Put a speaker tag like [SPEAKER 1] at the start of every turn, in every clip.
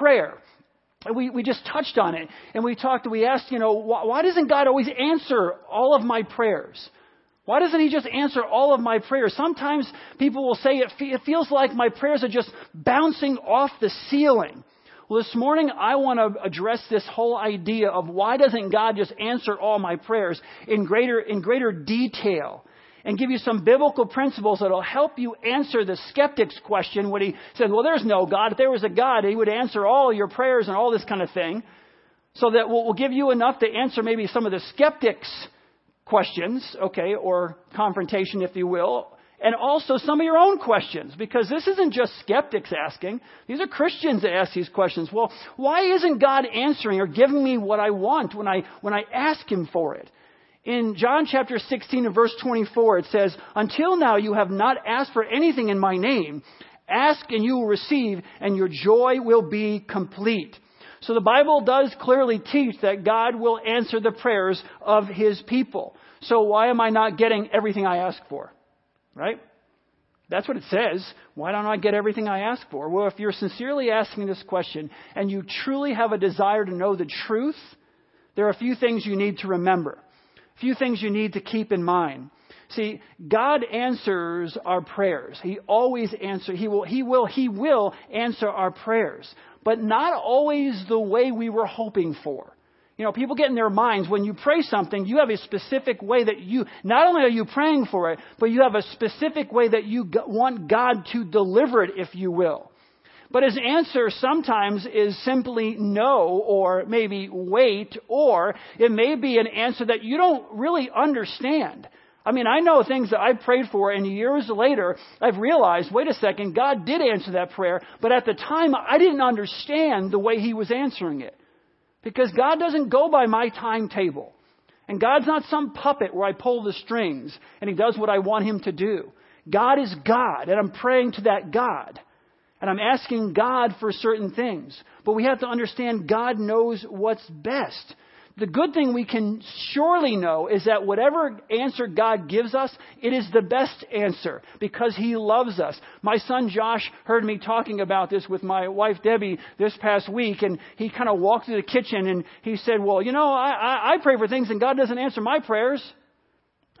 [SPEAKER 1] prayer. We, we just touched on it and we talked, we asked, you know, why, why doesn't God always answer all of my prayers? Why doesn't He just answer all of my prayers? Sometimes people will say it, it feels like my prayers are just bouncing off the ceiling. Well, this morning I want to address this whole idea of why doesn't God just answer all my prayers in greater, in greater detail and give you some biblical principles that'll help you answer the skeptic's question when he said, well, there's no God. If there was a God, he would answer all your prayers and all this kind of thing. So that we'll give you enough to answer maybe some of the skeptic's questions, okay, or confrontation, if you will, and also some of your own questions, because this isn't just skeptics asking. These are Christians that ask these questions. Well, why isn't God answering or giving me what I want when I, when I ask Him for it? In John chapter 16 and verse 24, it says, Until now you have not asked for anything in my name. Ask and you will receive, and your joy will be complete. So the Bible does clearly teach that God will answer the prayers of His people. So why am I not getting everything I ask for? Right? That's what it says. Why don't I get everything I ask for? Well, if you're sincerely asking this question and you truly have a desire to know the truth, there are a few things you need to remember few things you need to keep in mind. See, God answers our prayers. He always answers. He will, he will, he will answer our prayers, but not always the way we were hoping for. You know, people get in their minds when you pray something, you have a specific way that you, not only are you praying for it, but you have a specific way that you want God to deliver it, if you will. But his answer sometimes is simply no, or maybe wait, or it may be an answer that you don't really understand. I mean, I know things that I've prayed for, and years later, I've realized, wait a second, God did answer that prayer, but at the time, I didn't understand the way He was answering it. Because God doesn't go by my timetable. And God's not some puppet where I pull the strings and He does what I want Him to do. God is God, and I'm praying to that God. And I'm asking God for certain things. But we have to understand God knows what's best. The good thing we can surely know is that whatever answer God gives us, it is the best answer because He loves us. My son Josh heard me talking about this with my wife Debbie this past week, and he kind of walked through the kitchen and he said, Well, you know, I, I, I pray for things and God doesn't answer my prayers.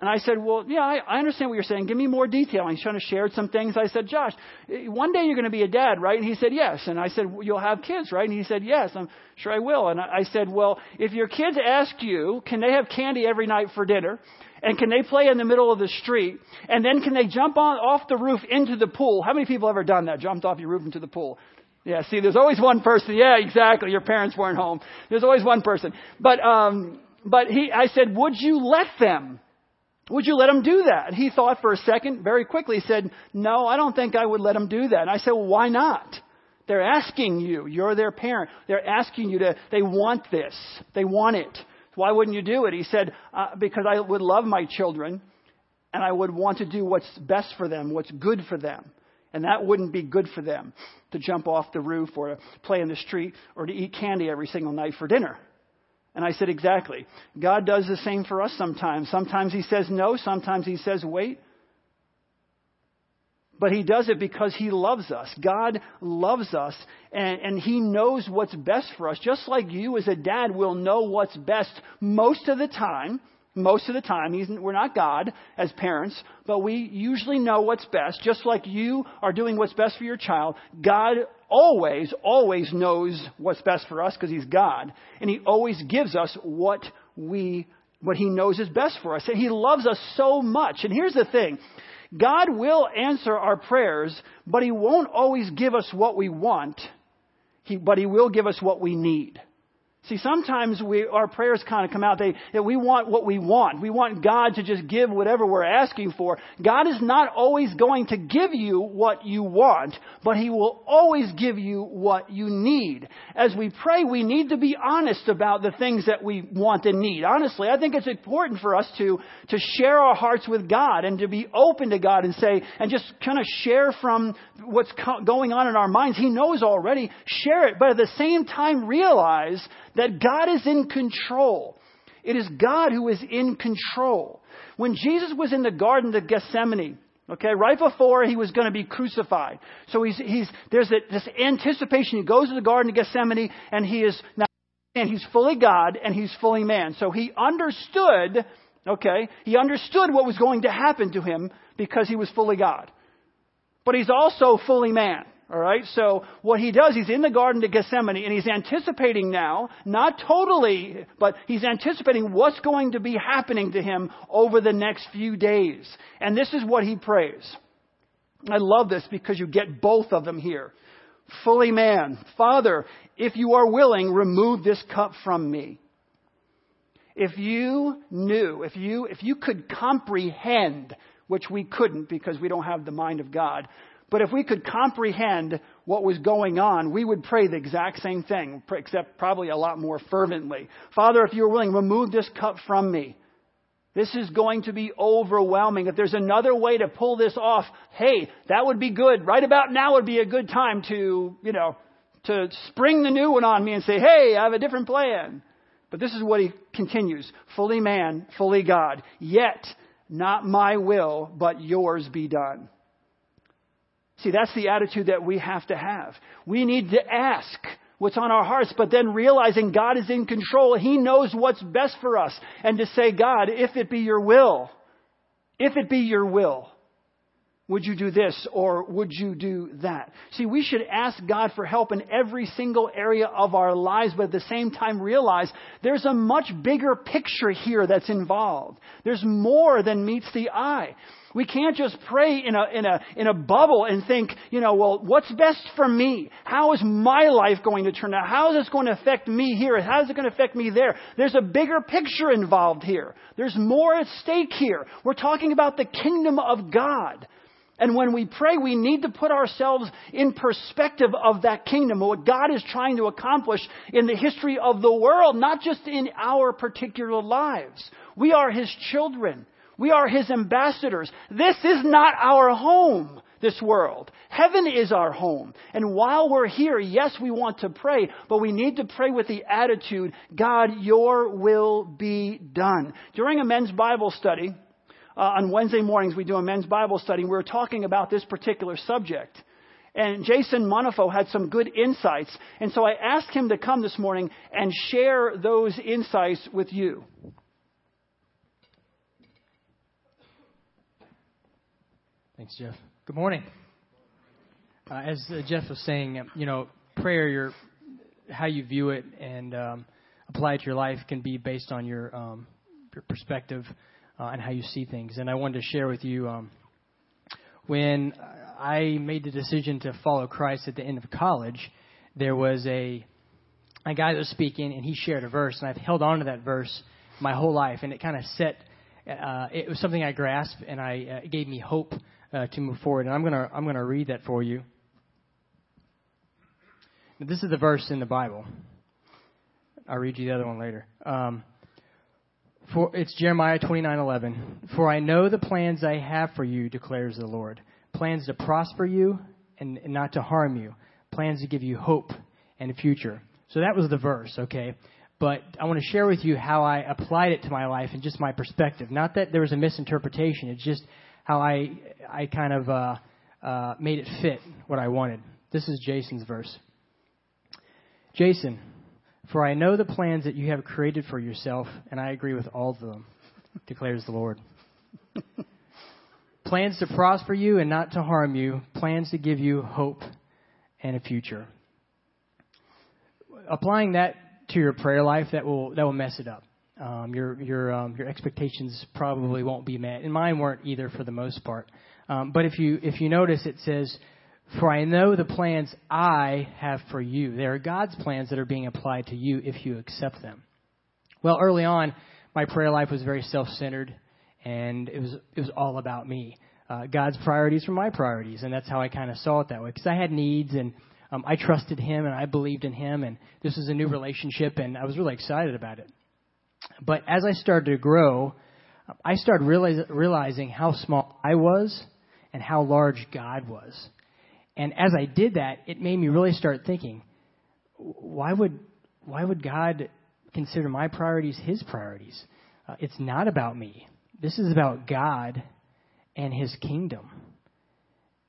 [SPEAKER 1] And I said, Well, yeah, I, I understand what you're saying. Give me more detail. And he's trying to share some things. I said, Josh, one day you're going to be a dad, right? And he said, Yes. And I said, well, You'll have kids, right? And he said, Yes, I'm sure I will. And I said, Well, if your kids ask you, can they have candy every night for dinner? And can they play in the middle of the street? And then can they jump on off the roof into the pool? How many people ever done that? Jumped off your roof into the pool? Yeah, see, there's always one person. Yeah, exactly. Your parents weren't home. There's always one person. But, um, but he, I said, would you let them? Would you let them do that? And he thought for a second, very quickly said, No, I don't think I would let them do that. And I said, Well, why not? They're asking you. You're their parent. They're asking you to, they want this. They want it. Why wouldn't you do it? He said, uh, Because I would love my children and I would want to do what's best for them, what's good for them. And that wouldn't be good for them to jump off the roof or to play in the street or to eat candy every single night for dinner. And I said, Exactly. God does the same for us sometimes. Sometimes He says no, sometimes He says wait. But He does it because He loves us. God loves us, and, and He knows what's best for us. Just like you, as a dad, will know what's best most of the time. Most of the time, we're not God as parents, but we usually know what's best. Just like you are doing what's best for your child, God always, always knows what's best for us because He's God. And He always gives us what we, what He knows is best for us. And He loves us so much. And here's the thing. God will answer our prayers, but He won't always give us what we want, he, but He will give us what we need. See, sometimes we, our prayers kind of come out they, that we want what we want. We want God to just give whatever we're asking for. God is not always going to give you what you want, but He will always give you what you need. As we pray, we need to be honest about the things that we want and need. Honestly, I think it's important for us to, to share our hearts with God and to be open to God and say, and just kind of share from what's going on in our minds. He knows already. Share it, but at the same time realize that God is in control. It is God who is in control. When Jesus was in the Garden of Gethsemane, Okay, right before he was going to be crucified. So he's, he's, there's a, this anticipation. He goes to the Garden of Gethsemane and he is now, and he's fully God and he's fully man. So he understood, okay, he understood what was going to happen to him because he was fully God. But he's also fully man. All right, so what he does, he's in the Garden of Gethsemane and he's anticipating now, not totally, but he's anticipating what's going to be happening to him over the next few days. And this is what he prays. I love this because you get both of them here. Fully man, Father, if you are willing, remove this cup from me. If you knew, if you, if you could comprehend, which we couldn't because we don't have the mind of God, but if we could comprehend what was going on, we would pray the exact same thing, except probably a lot more fervently. Father, if you're willing, remove this cup from me. This is going to be overwhelming. If there's another way to pull this off, hey, that would be good. Right about now would be a good time to, you know, to spring the new one on me and say, hey, I have a different plan. But this is what he continues fully man, fully God. Yet, not my will, but yours be done. See, that's the attitude that we have to have. We need to ask what's on our hearts, but then realizing God is in control. He knows what's best for us. And to say, God, if it be your will, if it be your will, would you do this or would you do that? See, we should ask God for help in every single area of our lives, but at the same time realize there's a much bigger picture here that's involved. There's more than meets the eye. We can't just pray in a, in a, in a bubble and think, you know, well, what's best for me? How is my life going to turn out? How is this going to affect me here? How is it going to affect me there? There's a bigger picture involved here. There's more at stake here. We're talking about the kingdom of God. And when we pray, we need to put ourselves in perspective of that kingdom, what God is trying to accomplish in the history of the world, not just in our particular lives. We are His children. We are His ambassadors. This is not our home, this world. Heaven is our home. And while we're here, yes, we want to pray, but we need to pray with the attitude, God, your will be done. During a men's Bible study, uh, on Wednesday mornings, we do a men's Bible study, we were talking about this particular subject. And Jason Monifo had some good insights. And so I asked him to come this morning and share those insights with you.
[SPEAKER 2] Thanks, Jeff. Good morning. Uh, as uh, Jeff was saying, um, you know, prayer, your how you view it and um, apply it to your life can be based on your um, your perspective uh, and how you see things. And I wanted to share with you um, when I made the decision to follow Christ at the end of college. There was a a guy that was speaking, and he shared a verse, and I've held on to that verse my whole life, and it kind of set. Uh, it was something I grasped, and I uh, it gave me hope uh, to move forward. And I'm going to I'm to read that for you. This is the verse in the Bible. I'll read you the other one later. Um, for it's Jeremiah 29:11. For I know the plans I have for you, declares the Lord. Plans to prosper you and, not to harm you. Plans to give you hope and a future. So that was the verse, okay? But I want to share with you how I applied it to my life and just my perspective. Not that there was a misinterpretation. It's just how I I kind of uh, uh, made it fit what I wanted. This is Jason's verse. Jason, for I know the plans that you have created for yourself, and I agree with all of them, declares the Lord. plans to prosper you and not to harm you, plans to give you hope and a future. Applying that to your prayer life, that will that will mess it up um, your your um, your expectations probably won't be met, and mine weren't either for the most part. Um, but if you if you notice, it says, "For I know the plans I have for you." They are God's plans that are being applied to you if you accept them. Well, early on, my prayer life was very self-centered, and it was it was all about me. Uh, God's priorities were my priorities, and that's how I kind of saw it that way because I had needs and. Um, I trusted him and I believed in him, and this was a new relationship, and I was really excited about it. But as I started to grow, I started realize, realizing how small I was and how large God was. And as I did that, it made me really start thinking, why would why would God consider my priorities His priorities? Uh, it's not about me. This is about God and his kingdom.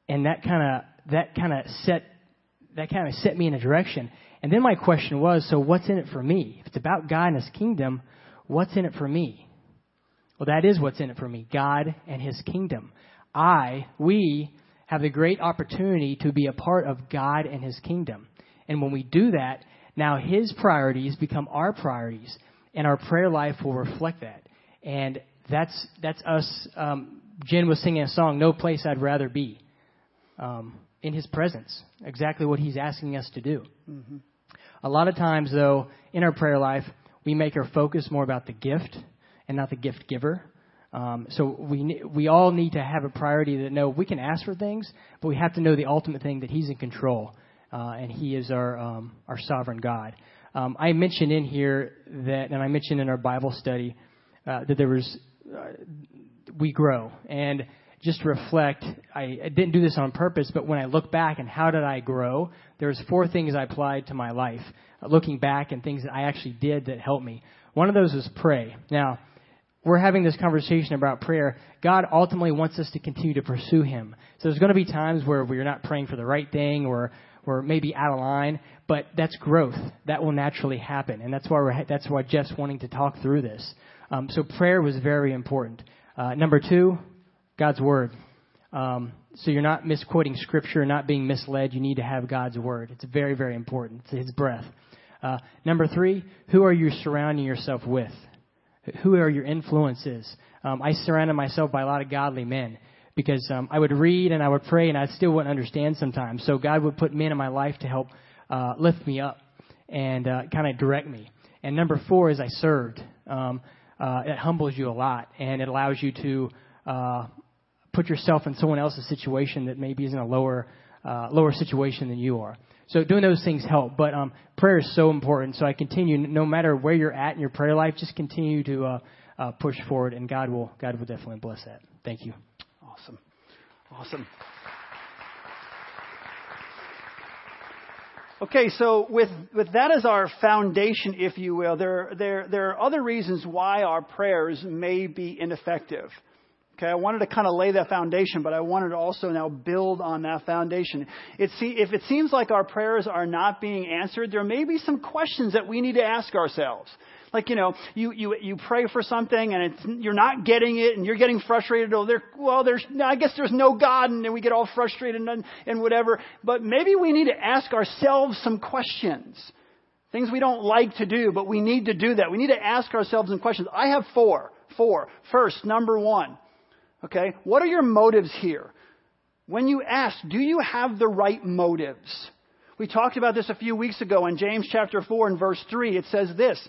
[SPEAKER 2] And that kind of that kind of set that kind of set me in a direction. And then my question was, so what's in it for me? If it's about God and his kingdom, what's in it for me? Well, that is what's in it for me God and his kingdom. I, we, have the great opportunity to be a part of God and his kingdom. And when we do that, now his priorities become our priorities, and our prayer life will reflect that. And that's that's us. Um, Jen was singing a song, "No Place I'd Rather Be," um, in His presence. Exactly what He's asking us to do. Mm-hmm. A lot of times, though, in our prayer life, we make our focus more about the gift and not the gift giver. Um, so we we all need to have a priority that know we can ask for things, but we have to know the ultimate thing that He's in control, uh, and He is our um, our sovereign God. Um, I mentioned in here that, and I mentioned in our Bible study uh, that there was uh, we grow and just reflect. I, I didn't do this on purpose, but when I look back and how did I grow, there's four things I applied to my life. Looking back and things that I actually did that helped me. One of those was pray. Now we're having this conversation about prayer, God ultimately wants us to continue to pursue Him. So there's going to be times where we're not praying for the right thing or we're maybe out of line, but that's growth. That will naturally happen. And that's why we're, that's why Jeff's wanting to talk through this. Um, so prayer was very important. Uh, number two, God's Word. Um, so you're not misquoting Scripture, not being misled. You need to have God's Word. It's very, very important. It's His breath. Uh, number three, who are you surrounding yourself with? Who are your influences? Um, I surrounded myself by a lot of godly men because um, I would read and I would pray and I still wouldn't understand sometimes. So God would put men in my life to help uh, lift me up and uh, kind of direct me. And number four is I served. Um, uh, it humbles you a lot and it allows you to uh, put yourself in someone else's situation that maybe is in a lower uh, lower situation than you are. So doing those things help, but um, prayer is so important. So I continue, no matter where you're at in your prayer life, just continue to uh, uh, push forward, and God will God will definitely bless that. Thank you.
[SPEAKER 1] Awesome, awesome. Okay, so with, with that as our foundation, if you will, there, there, there are other reasons why our prayers may be ineffective. Okay, I wanted to kind of lay that foundation, but I wanted to also now build on that foundation. It see, if it seems like our prayers are not being answered, there may be some questions that we need to ask ourselves. Like, you know, you, you, you pray for something and it's, you're not getting it and you're getting frustrated. Oh, there, well, there's, I guess there's no God and then we get all frustrated and, and whatever. But maybe we need to ask ourselves some questions. Things we don't like to do, but we need to do that. We need to ask ourselves some questions. I have four. Four. First, number one. Okay? What are your motives here? When you ask, do you have the right motives? We talked about this a few weeks ago in James chapter 4 and verse 3. It says this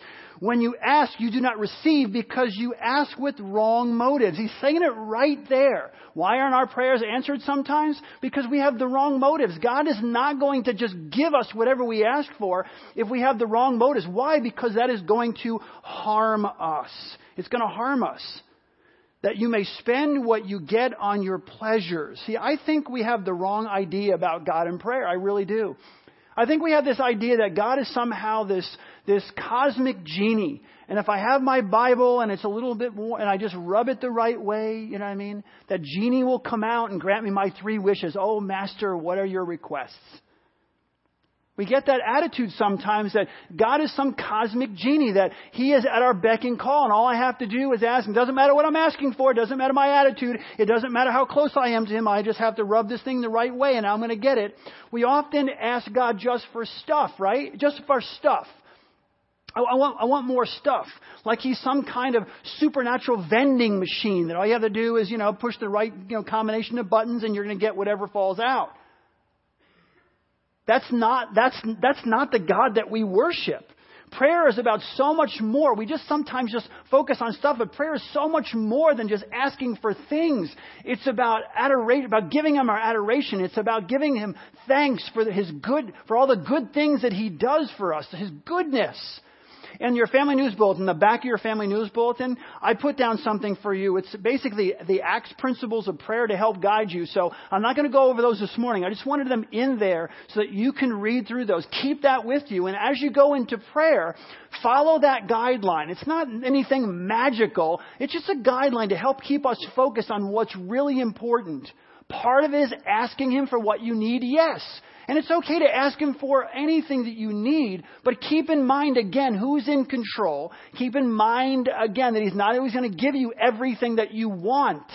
[SPEAKER 1] When you ask, you do not receive because you ask with wrong motives. He's saying it right there. Why aren't our prayers answered sometimes? Because we have the wrong motives. God is not going to just give us whatever we ask for if we have the wrong motives. Why? Because that is going to harm us. It's going to harm us that you may spend what you get on your pleasures. See, I think we have the wrong idea about God and prayer. I really do. I think we have this idea that God is somehow this, this cosmic genie. And if I have my Bible and it's a little bit more, and I just rub it the right way, you know what I mean? That genie will come out and grant me my three wishes. Oh, Master, what are your requests? We get that attitude sometimes that God is some cosmic genie, that He is at our beck and call, and all I have to do is ask Him. Doesn't matter what I'm asking for, it doesn't matter my attitude, it doesn't matter how close I am to Him, I just have to rub this thing the right way and I'm going to get it. We often ask God just for stuff, right? Just for stuff. I, I, want, I want more stuff. Like he's some kind of supernatural vending machine that all you have to do is, you know, push the right, you know, combination of buttons and you're going to get whatever falls out. That's not, that's, that's not the God that we worship. Prayer is about so much more. We just sometimes just focus on stuff, but prayer is so much more than just asking for things. It's about adoration, about giving Him our adoration. It's about giving Him thanks for His good, for all the good things that He does for us, His goodness. In your family news bulletin, the back of your family news bulletin, I put down something for you. It's basically the Acts principles of prayer to help guide you. So I'm not going to go over those this morning. I just wanted them in there so that you can read through those. Keep that with you. And as you go into prayer, follow that guideline. It's not anything magical. It's just a guideline to help keep us focused on what's really important. Part of it is asking Him for what you need, yes. And it's okay to ask Him for anything that you need, but keep in mind again who's in control. Keep in mind again that He's not always going to give you everything that you want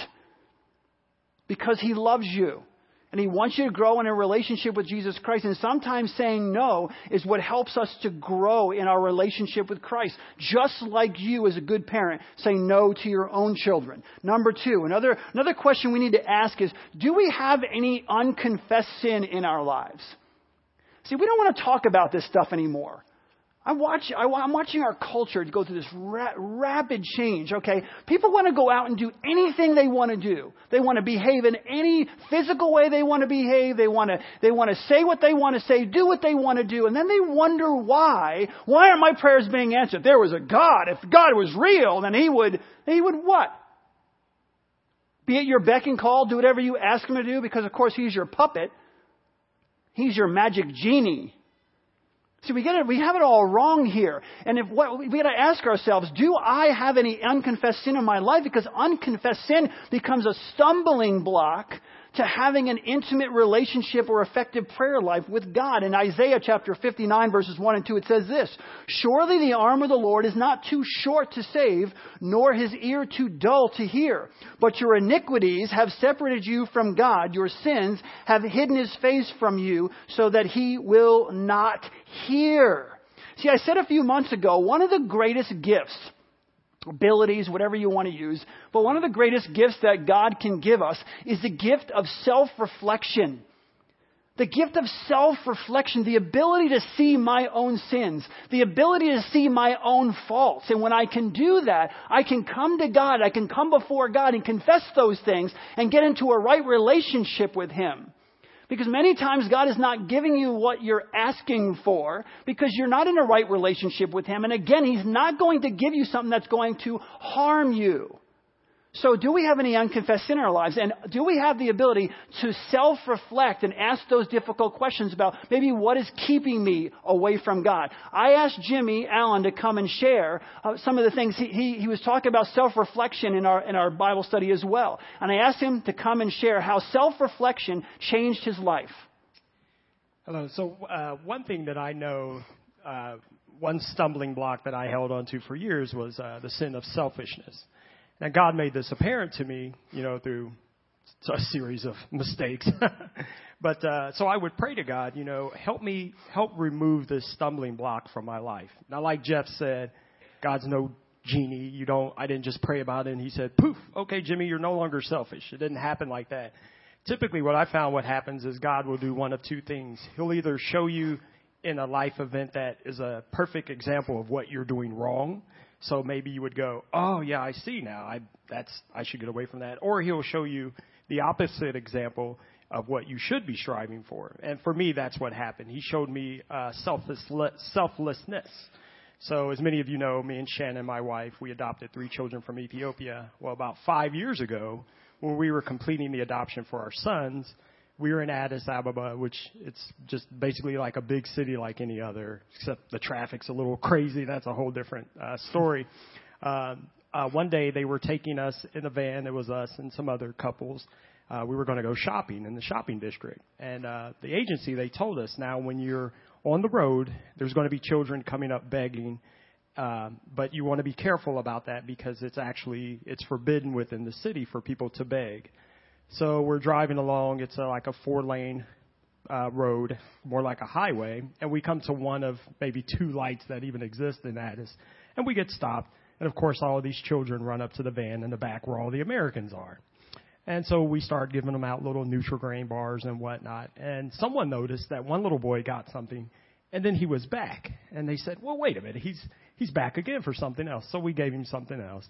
[SPEAKER 1] because He loves you. And He wants you to grow in a relationship with Jesus Christ. And sometimes saying no is what helps us to grow in our relationship with Christ. Just like you, as a good parent, say no to your own children. Number two, another, another question we need to ask is do we have any unconfessed sin in our lives? See, we don't want to talk about this stuff anymore. I watch, I, am watching our culture go through this ra- rapid change, okay? People want to go out and do anything they want to do. They want to behave in any physical way they want to behave. They want to, they want to say what they want to say, do what they want to do, and then they wonder why. Why aren't my prayers being answered? There was a God, if God was real, then He would, He would what? Be at your beck and call, do whatever you ask Him to do, because of course He's your puppet. He's your magic genie. See, we get it, we have it all wrong here. And if what, we got to ask ourselves, do I have any unconfessed sin in my life? Because unconfessed sin becomes a stumbling block to having an intimate relationship or effective prayer life with God. In Isaiah chapter 59 verses 1 and 2 it says this, Surely the arm of the Lord is not too short to save, nor his ear too dull to hear. But your iniquities have separated you from God. Your sins have hidden his face from you so that he will not hear. See, I said a few months ago, one of the greatest gifts abilities, whatever you want to use. But one of the greatest gifts that God can give us is the gift of self reflection. The gift of self reflection, the ability to see my own sins, the ability to see my own faults. And when I can do that, I can come to God, I can come before God and confess those things and get into a right relationship with Him. Because many times God is not giving you what you're asking for because you're not in a right relationship with Him. And again, He's not going to give you something that's going to harm you. So, do we have any unconfessed sin in our lives? And do we have the ability to self reflect and ask those difficult questions about maybe what is keeping me away from God? I asked Jimmy Allen to come and share uh, some of the things. He, he, he was talking about self reflection in our, in our Bible study as well. And I asked him to come and share how self reflection changed his life.
[SPEAKER 3] Hello. So, uh, one thing that I know. Uh, one stumbling block that I held onto for years was uh, the sin of selfishness. Now, God made this apparent to me, you know, through a series of mistakes. but uh, so I would pray to God, you know, help me, help remove this stumbling block from my life. Now, like Jeff said, God's no genie. You don't. I didn't just pray about it and He said, "Poof, okay, Jimmy, you're no longer selfish." It didn't happen like that. Typically, what I found what happens is God will do one of two things. He'll either show you in a life event that is a perfect example of what you're doing wrong so maybe you would go, "Oh yeah, I see now. I that's I should get away from that." Or he'll show you the opposite example of what you should be striving for. And for me, that's what happened. He showed me uh, selfless, selflessness. So, as many of you know, me and Shannon, my wife, we adopted three children from Ethiopia. Well, about five years ago, when we were completing the adoption for our sons, we were in Addis Ababa, which it's just basically like a big city like any other, except the traffic's a little crazy. That's a whole different uh, story. Uh, uh, one day they were taking us in a van. It was us and some other couples. Uh, we were going to go shopping in the shopping district, and uh, the agency they told us now when you're on the road, there's going to be children coming up begging. Uh, but you want to be careful about that because it's actually it's forbidden within the city for people to beg. So we're driving along. It's a, like a four lane uh, road, more like a highway, and we come to one of maybe two lights that even exist in Addis, and we get stopped. And of course, all of these children run up to the van in the back where all the Americans are. And so we start giving them out little Nutri-Grain bars and whatnot. And someone noticed that one little boy got something, and then he was back. And they said, "Well, wait a minute, he's he's back again for something else." So we gave him something else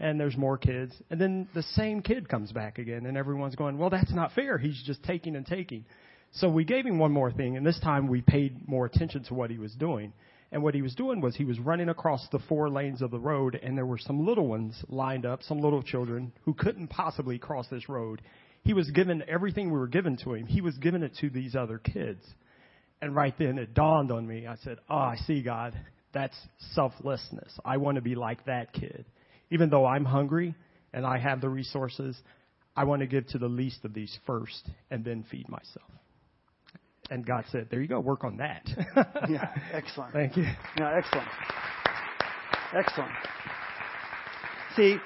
[SPEAKER 3] and there's more kids. And then the same kid comes back again, and everyone's going, well, that's not fair. He's just taking and taking. So we gave him one more thing, and this time we paid more attention to what he was doing. And what he was doing was he was running across the four lanes of the road, and there were some little ones lined up, some little children who couldn't possibly cross this road. He was given everything we were given to him. He was giving it to these other kids. And right then it dawned on me. I said, Oh, I see, God. That's selflessness. I want to be like that kid. Even though I'm hungry and I have the resources, I want to give to the least of these first and then feed myself. And God said, There you go, work on that.
[SPEAKER 1] yeah, excellent.
[SPEAKER 3] Thank you.
[SPEAKER 1] Yeah, excellent. Excellent. See,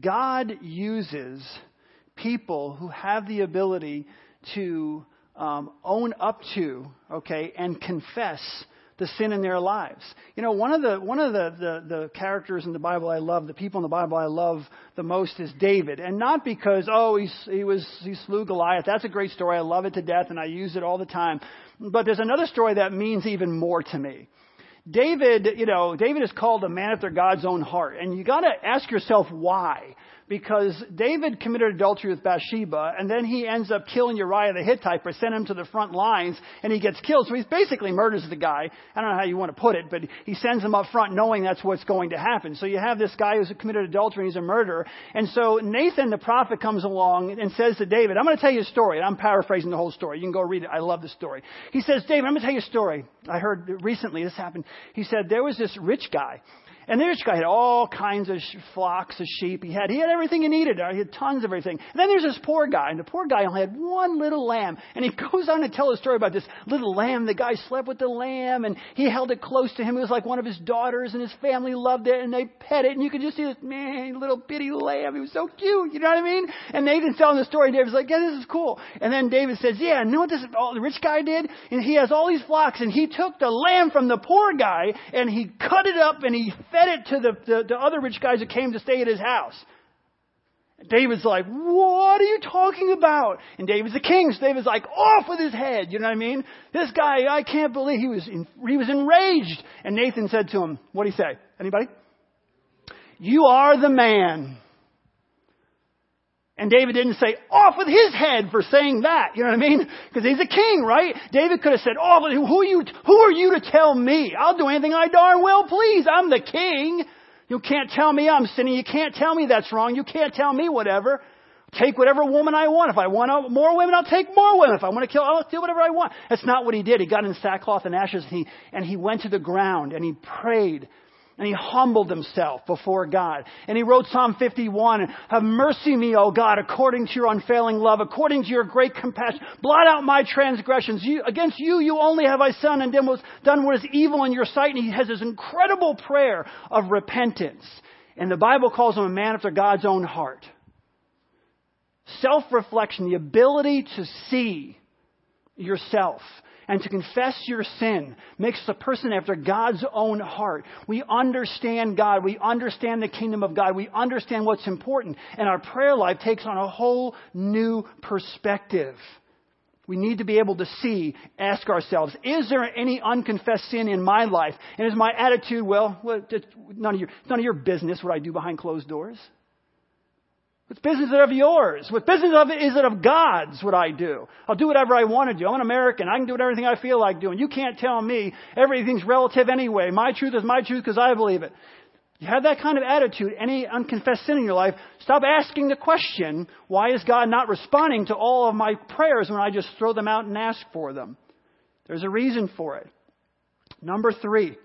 [SPEAKER 1] God uses people who have the ability to um, own up to, okay, and confess the sin in their lives. You know, one of the one of the, the, the characters in the Bible I love, the people in the Bible I love the most is David, and not because oh he's, he was he slew Goliath. That's a great story. I love it to death, and I use it all the time. But there's another story that means even more to me. David, you know, David is called a man after God's own heart, and you got to ask yourself why because David committed adultery with Bathsheba, and then he ends up killing Uriah the Hittite by sending him to the front lines, and he gets killed. So he basically murders the guy. I don't know how you want to put it, but he sends him up front knowing that's what's going to happen. So you have this guy who's committed adultery, and he's a murderer. And so Nathan the prophet comes along and says to David, I'm going to tell you a story. And I'm paraphrasing the whole story. You can go read it. I love the story. He says, David, I'm going to tell you a story. I heard recently this happened. He said, there was this rich guy and this guy had all kinds of flocks of sheep. He had, he had everything he needed. He had tons of everything. And then there's this poor guy, and the poor guy only had one little lamb. And he goes on to tell a story about this little lamb. The guy slept with the lamb, and he held it close to him. It was like one of his daughters, and his family loved it, and they pet it. And you could just see this, man, little bitty lamb. He was so cute. You know what I mean? And Nathan's telling the story, and David's like, yeah, this is cool. And then David says, yeah, know what this, oh, the rich guy did? And he has all these flocks, and he took the lamb from the poor guy, and he cut it up, and he fed it to the, the, the other rich guys that came to stay at his house. David's like, what are you talking about? And David's the king, so David's like, off with his head. You know what I mean? This guy, I can't believe he was, in, he was enraged. And Nathan said to him, what do he say? Anybody? You are the man. And David didn't say, off with his head for saying that. You know what I mean? Because he's a king, right? David could have said, oh, who you, who are you to tell me? I'll do anything I darn well please. I'm the king. You can't tell me I'm sinning. You can't tell me that's wrong. You can't tell me whatever. Take whatever woman I want. If I want more women, I'll take more women. If I want to kill, I'll do whatever I want. That's not what he did. He got in sackcloth and ashes and he, and he went to the ground and he prayed and he humbled himself before God. And he wrote Psalm 51, Have mercy me, O God, according to your unfailing love, according to your great compassion. Blot out my transgressions. You, against you, you only have I sinned and done what is evil in your sight. And he has this incredible prayer of repentance. And the Bible calls him a man after God's own heart. Self-reflection, the ability to see yourself and to confess your sin makes a person after God's own heart. We understand God. We understand the kingdom of God. We understand what's important. And our prayer life takes on a whole new perspective. We need to be able to see, ask ourselves, is there any unconfessed sin in my life? And is my attitude, well, none of your, none of your business what I do behind closed doors? What business is it of yours? What business of it is it of God's what I do? I'll do whatever I want to do. I'm an American. I can do everything I feel like doing. You can't tell me everything's relative anyway. My truth is my truth because I believe it. You have that kind of attitude, any unconfessed sin in your life, stop asking the question, why is God not responding to all of my prayers when I just throw them out and ask for them? There's a reason for it. Number three,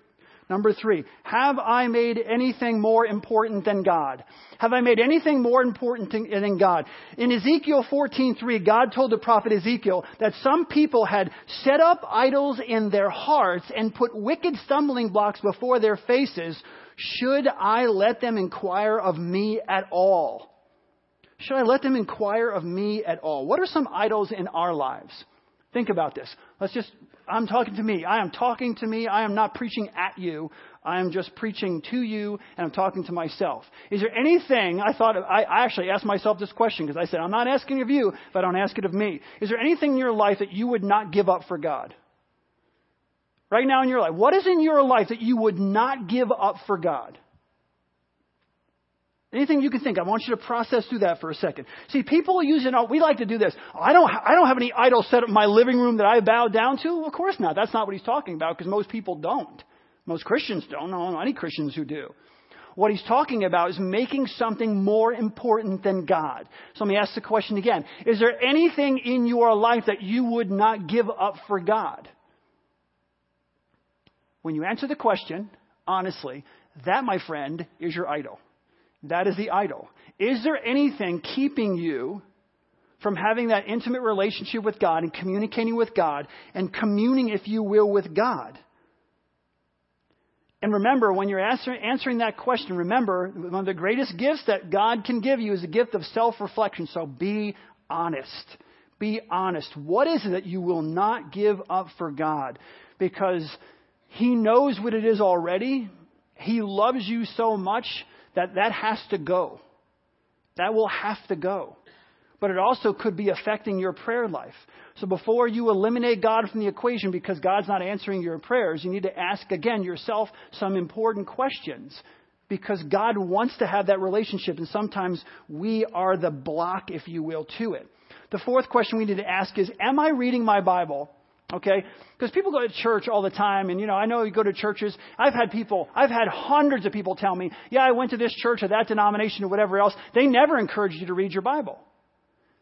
[SPEAKER 1] Number three, have I made anything more important than God? Have I made anything more important than God? In Ezekiel 14:3, God told the prophet Ezekiel that some people had set up idols in their hearts and put wicked stumbling blocks before their faces. Should I let them inquire of me at all? Should I let them inquire of me at all? What are some idols in our lives? Think about this. Let's just, I'm talking to me. I am talking to me. I am not preaching at you. I am just preaching to you and I'm talking to myself. Is there anything, I thought, I I actually asked myself this question because I said, I'm not asking of you if I don't ask it of me. Is there anything in your life that you would not give up for God? Right now in your life, what is in your life that you would not give up for God? Anything you can think. I want you to process through that for a second. See, people use it. We like to do this. I don't. I don't have any idols set up in my living room that I bow down to. Of course not. That's not what he's talking about because most people don't. Most Christians don't. No, know any Christians who do. What he's talking about is making something more important than God. So let me ask the question again. Is there anything in your life that you would not give up for God? When you answer the question, honestly, that, my friend, is your idol. That is the idol. Is there anything keeping you from having that intimate relationship with God and communicating with God and communing, if you will, with God? And remember, when you're answer, answering that question, remember, one of the greatest gifts that God can give you is a gift of self reflection. So be honest. Be honest. What is it that you will not give up for God? Because He knows what it is already. He loves you so much that that has to go. That will have to go. But it also could be affecting your prayer life. So before you eliminate God from the equation because God's not answering your prayers, you need to ask again yourself some important questions. Because God wants to have that relationship, and sometimes we are the block, if you will, to it. The fourth question we need to ask is Am I reading my Bible? Okay? Because people go to church all the time, and you know, I know you go to churches. I've had people, I've had hundreds of people tell me, yeah, I went to this church or that denomination or whatever else. They never encourage you to read your Bible.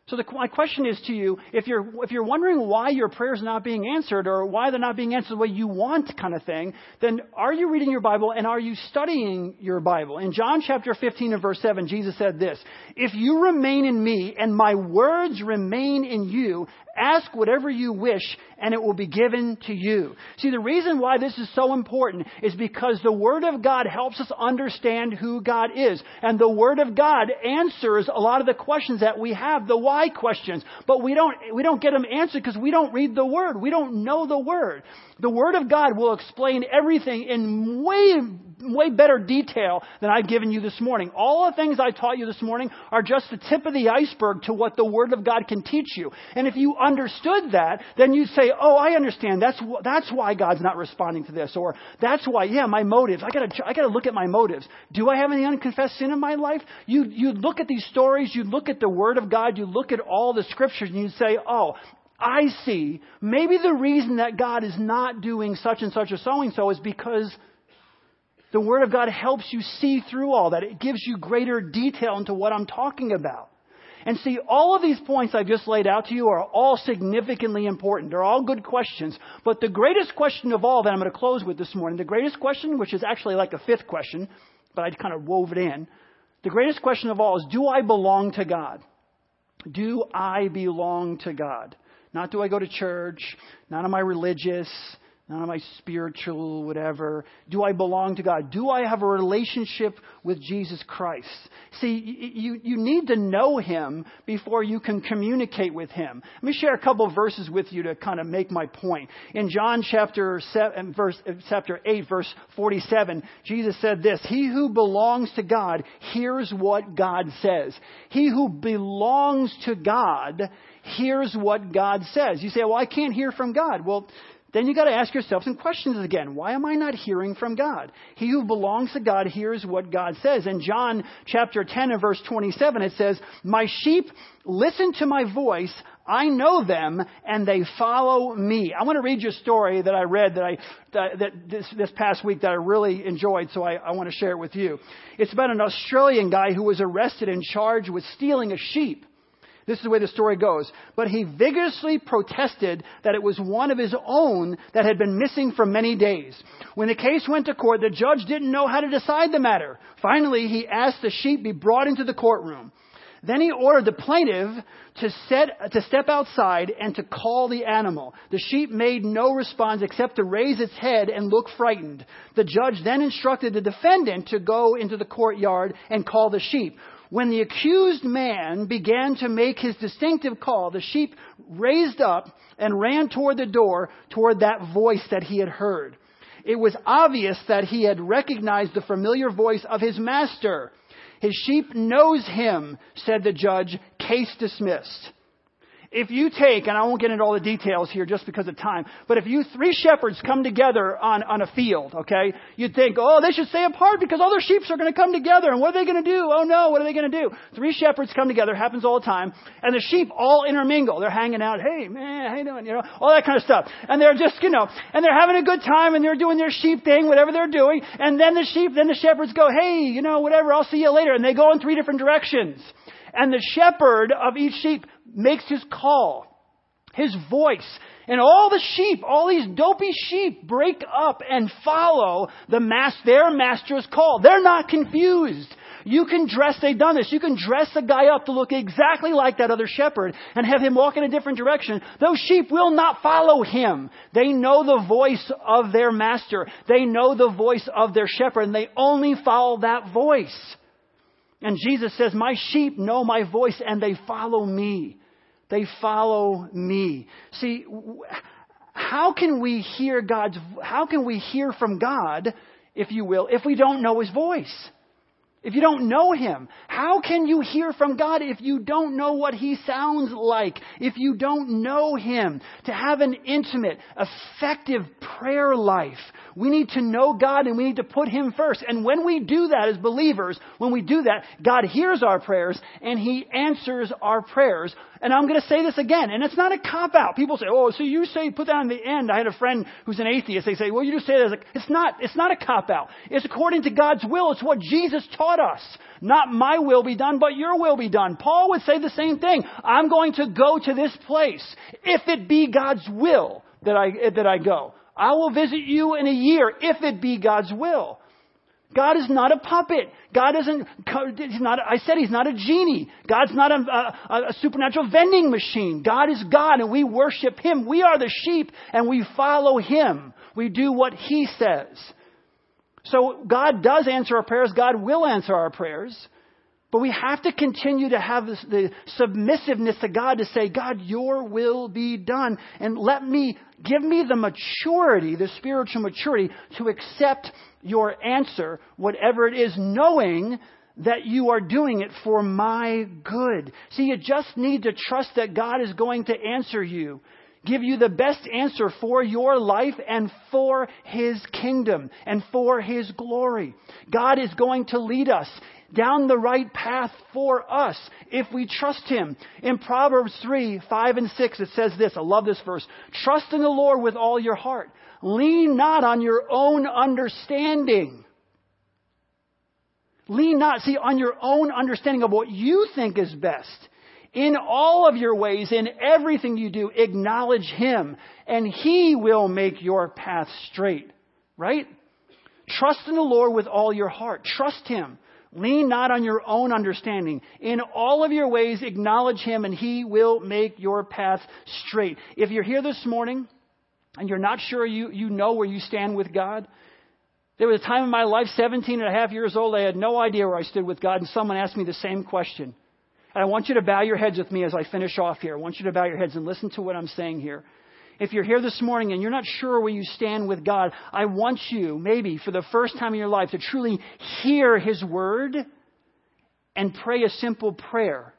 [SPEAKER 1] So the, my question is to you, if you're, if you're wondering why your prayers are not being answered or why they're not being answered the way you want kind of thing, then are you reading your Bible and are you studying your Bible? In John chapter 15 and verse 7, Jesus said this, If you remain in me and my words remain in you, Ask whatever you wish and it will be given to you. See, the reason why this is so important is because the Word of God helps us understand who God is. And the Word of God answers a lot of the questions that we have, the why questions. But we don't, we don't get them answered because we don't read the Word. We don't know the Word. The Word of God will explain everything in way, way better detail than I've given you this morning. All the things I taught you this morning are just the tip of the iceberg to what the Word of God can teach you. And if you understood that, then you'd say, oh, I understand. That's, that's why God's not responding to this. Or that's why, yeah, my motives. I gotta, I gotta look at my motives. Do I have any unconfessed sin in my life? You, you look at these stories, you look at the Word of God, you look at all the scriptures, and you say, oh, I see, maybe the reason that God is not doing such and such or so and so is because the Word of God helps you see through all that. It gives you greater detail into what I'm talking about. And see, all of these points I've just laid out to you are all significantly important. They're all good questions. But the greatest question of all that I'm going to close with this morning, the greatest question, which is actually like a fifth question, but I kind of wove it in. The greatest question of all is, do I belong to God? Do I belong to God? Not do I go to church, not am I religious, am I spiritual, whatever. Do I belong to God? Do I have a relationship with Jesus Christ? See, you, you need to know Him before you can communicate with Him. Let me share a couple verses with you to kind of make my point. In John chapter, seven, uh, verse, uh, chapter 8, verse 47, Jesus said this, He who belongs to God hears what God says. He who belongs to God hears what God says. You say, well, I can't hear from God. Well, then you got to ask yourself some questions again. Why am I not hearing from God? He who belongs to God hears what God says. In John chapter 10 and verse 27, it says, My sheep listen to my voice. I know them and they follow me. I want to read you a story that I read that I, that, that this, this past week that I really enjoyed, so I, I want to share it with you. It's about an Australian guy who was arrested and charged with stealing a sheep. This is the way the story goes. But he vigorously protested that it was one of his own that had been missing for many days. When the case went to court, the judge didn't know how to decide the matter. Finally, he asked the sheep be brought into the courtroom. Then he ordered the plaintiff to, set, to step outside and to call the animal. The sheep made no response except to raise its head and look frightened. The judge then instructed the defendant to go into the courtyard and call the sheep. When the accused man began to make his distinctive call, the sheep raised up and ran toward the door, toward that voice that he had heard. It was obvious that he had recognized the familiar voice of his master. His sheep knows him, said the judge, case dismissed. If you take, and I won't get into all the details here just because of time, but if you three shepherds come together on, on a field, okay, you'd think, oh, they should stay apart because other sheep are going to come together, and what are they going to do? Oh no, what are they going to do? Three shepherds come together, happens all the time, and the sheep all intermingle. They're hanging out, hey man, how you doing? You know, all that kind of stuff. And they're just, you know, and they're having a good time, and they're doing their sheep thing, whatever they're doing, and then the sheep, then the shepherds go, hey, you know, whatever, I'll see you later, and they go in three different directions. And the shepherd of each sheep makes his call, his voice. And all the sheep, all these dopey sheep break up and follow the mass, their master's call. They're not confused. You can dress, they've done this, you can dress a guy up to look exactly like that other shepherd and have him walk in a different direction. Those sheep will not follow him. They know the voice of their master. They know the voice of their shepherd and they only follow that voice. And Jesus says, My sheep know my voice and they follow me. They follow me. See, how can we hear God's, how can we hear from God, if you will, if we don't know His voice? If you don't know Him, how can you hear from God if you don't know what He sounds like? If you don't know Him? To have an intimate, effective prayer life, we need to know God and we need to put Him first. And when we do that as believers, when we do that, God hears our prayers and He answers our prayers. And I'm going to say this again, and it's not a cop out. People say, "Oh, so you say put that on the end." I had a friend who's an atheist. They say, "Well, you just say that." It's not. It's not a cop out. It's according to God's will. It's what Jesus taught us. Not my will be done, but your will be done. Paul would say the same thing. I'm going to go to this place if it be God's will that I that I go. I will visit you in a year if it be God's will. God is not a puppet. God isn't, he's not, I said he's not a genie. God's not a, a, a, supernatural vending machine. God is God and we worship him. We are the sheep and we follow him. We do what he says. So God does answer our prayers. God will answer our prayers. But we have to continue to have this, the submissiveness to God to say, God, your will be done. And let me, give me the maturity, the spiritual maturity to accept your answer, whatever it is, knowing that you are doing it for my good. See, you just need to trust that God is going to answer you, give you the best answer for your life and for His kingdom and for His glory. God is going to lead us down the right path for us if we trust Him. In Proverbs 3, 5 and 6, it says this. I love this verse. Trust in the Lord with all your heart. Lean not on your own understanding. Lean not, see, on your own understanding of what you think is best. In all of your ways, in everything you do, acknowledge Him, and He will make your path straight. Right? Trust in the Lord with all your heart. Trust Him. Lean not on your own understanding. In all of your ways, acknowledge Him, and He will make your path straight. If you're here this morning and you're not sure you, you know where you stand with God, there was a time in my life, 17 and a half years old, I had no idea where I stood with God, and someone asked me the same question. And I want you to bow your heads with me as I finish off here. I want you to bow your heads and listen to what I'm saying here. If you're here this morning and you're not sure where you stand with God, I want you, maybe for the first time in your life, to truly hear His Word and pray a simple prayer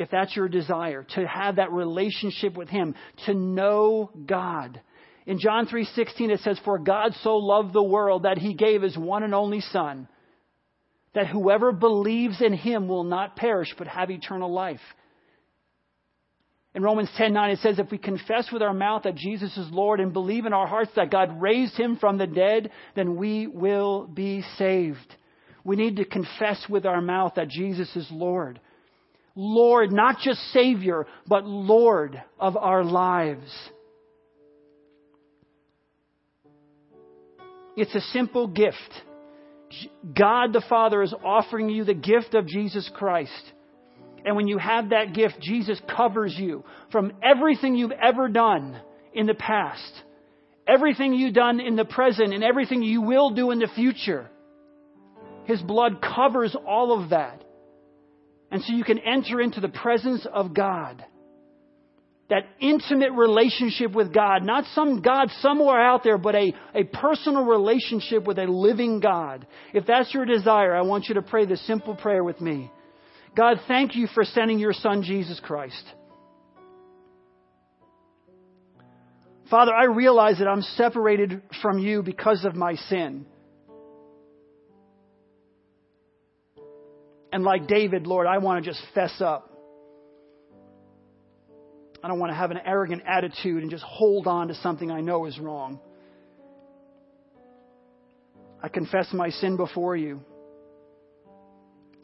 [SPEAKER 1] if that's your desire, to have that relationship with Him, to know God. In John 3:16 it says for God so loved the world that he gave his one and only son that whoever believes in him will not perish but have eternal life. In Romans 10:9 it says if we confess with our mouth that Jesus is Lord and believe in our hearts that God raised him from the dead, then we will be saved. We need to confess with our mouth that Jesus is Lord. Lord, not just Savior, but Lord of our lives. It's a simple gift. God the Father is offering you the gift of Jesus Christ. And when you have that gift, Jesus covers you from everything you've ever done in the past, everything you've done in the present, and everything you will do in the future. His blood covers all of that. And so you can enter into the presence of God. That intimate relationship with God, not some God somewhere out there, but a, a personal relationship with a living God. If that's your desire, I want you to pray this simple prayer with me. God, thank you for sending your son, Jesus Christ. Father, I realize that I'm separated from you because of my sin. And like David, Lord, I want to just fess up. I don't want to have an arrogant attitude and just hold on to something I know is wrong. I confess my sin before you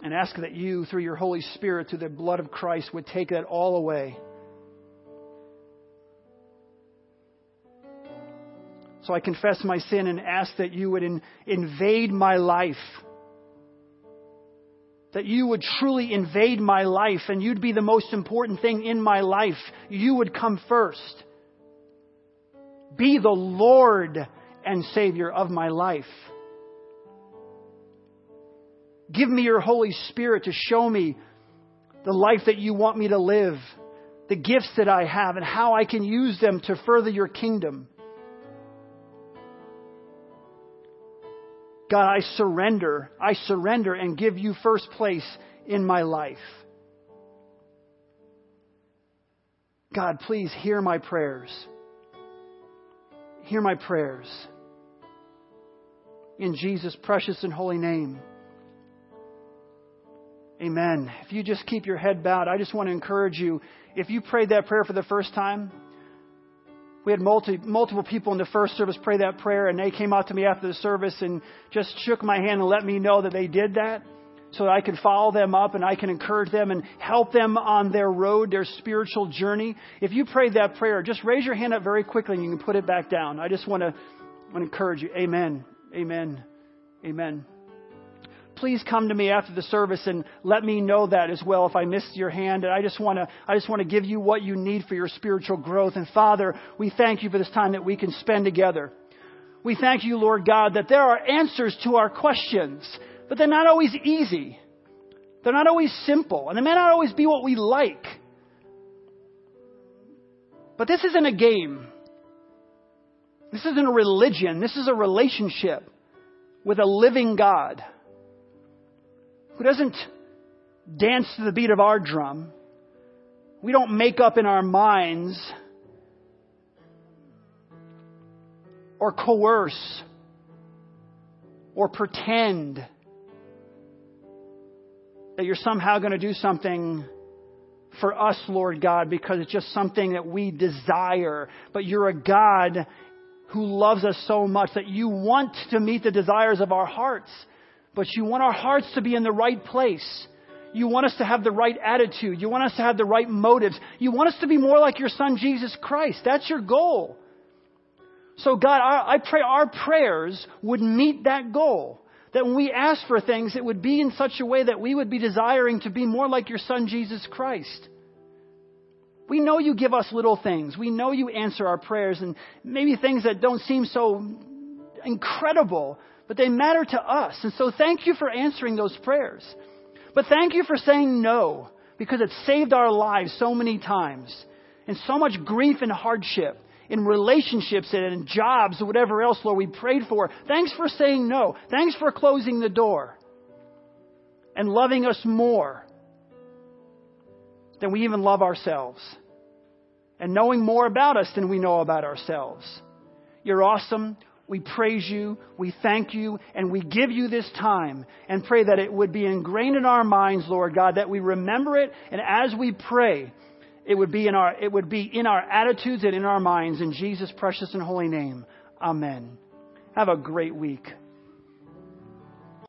[SPEAKER 1] and ask that you, through your Holy Spirit, through the blood of Christ, would take that all away. So I confess my sin and ask that you would in, invade my life. That you would truly invade my life and you'd be the most important thing in my life. You would come first. Be the Lord and Savior of my life. Give me your Holy Spirit to show me the life that you want me to live, the gifts that I have, and how I can use them to further your kingdom. God, I surrender. I surrender and give you first place in my life. God, please hear my prayers. Hear my prayers. In Jesus' precious and holy name. Amen. If you just keep your head bowed, I just want to encourage you. If you prayed that prayer for the first time, we had multi, multiple people in the first service pray that prayer, and they came out to me after the service and just shook my hand and let me know that they did that so that I can follow them up and I can encourage them and help them on their road, their spiritual journey. If you prayed that prayer, just raise your hand up very quickly and you can put it back down. I just want to, want to encourage you. Amen. Amen. Amen please come to me after the service and let me know that as well if I missed your hand. And I just want to, I just want to give you what you need for your spiritual growth. And Father, we thank you for this time that we can spend together. We thank you, Lord God, that there are answers to our questions, but they're not always easy. They're not always simple, and they may not always be what we like. But this isn't a game. This isn't a religion. This is a relationship with a living God who doesn't dance to the beat of our drum. We don't make up in our minds or coerce or pretend that you're somehow going to do something for us, Lord God, because it's just something that we desire. But you're a God who loves us so much that you want to meet the desires of our hearts. But you want our hearts to be in the right place. You want us to have the right attitude. You want us to have the right motives. You want us to be more like your son, Jesus Christ. That's your goal. So, God, I pray our prayers would meet that goal. That when we ask for things, it would be in such a way that we would be desiring to be more like your son, Jesus Christ. We know you give us little things. We know you answer our prayers and maybe things that don't seem so incredible but they matter to us. And so thank you for answering those prayers. But thank you for saying no, because it saved our lives so many times. And so much grief and hardship in relationships and in jobs whatever else, Lord, we prayed for. Thanks for saying no. Thanks for closing the door and loving us more than we even love ourselves and knowing more about us than we know about ourselves. You're awesome. We praise you, we thank you, and we give you this time and pray that it would be ingrained in our minds, Lord God, that we remember it, and as we pray, it would be in our, it would be in our attitudes and in our minds. In Jesus' precious and holy name, amen. Have a great week.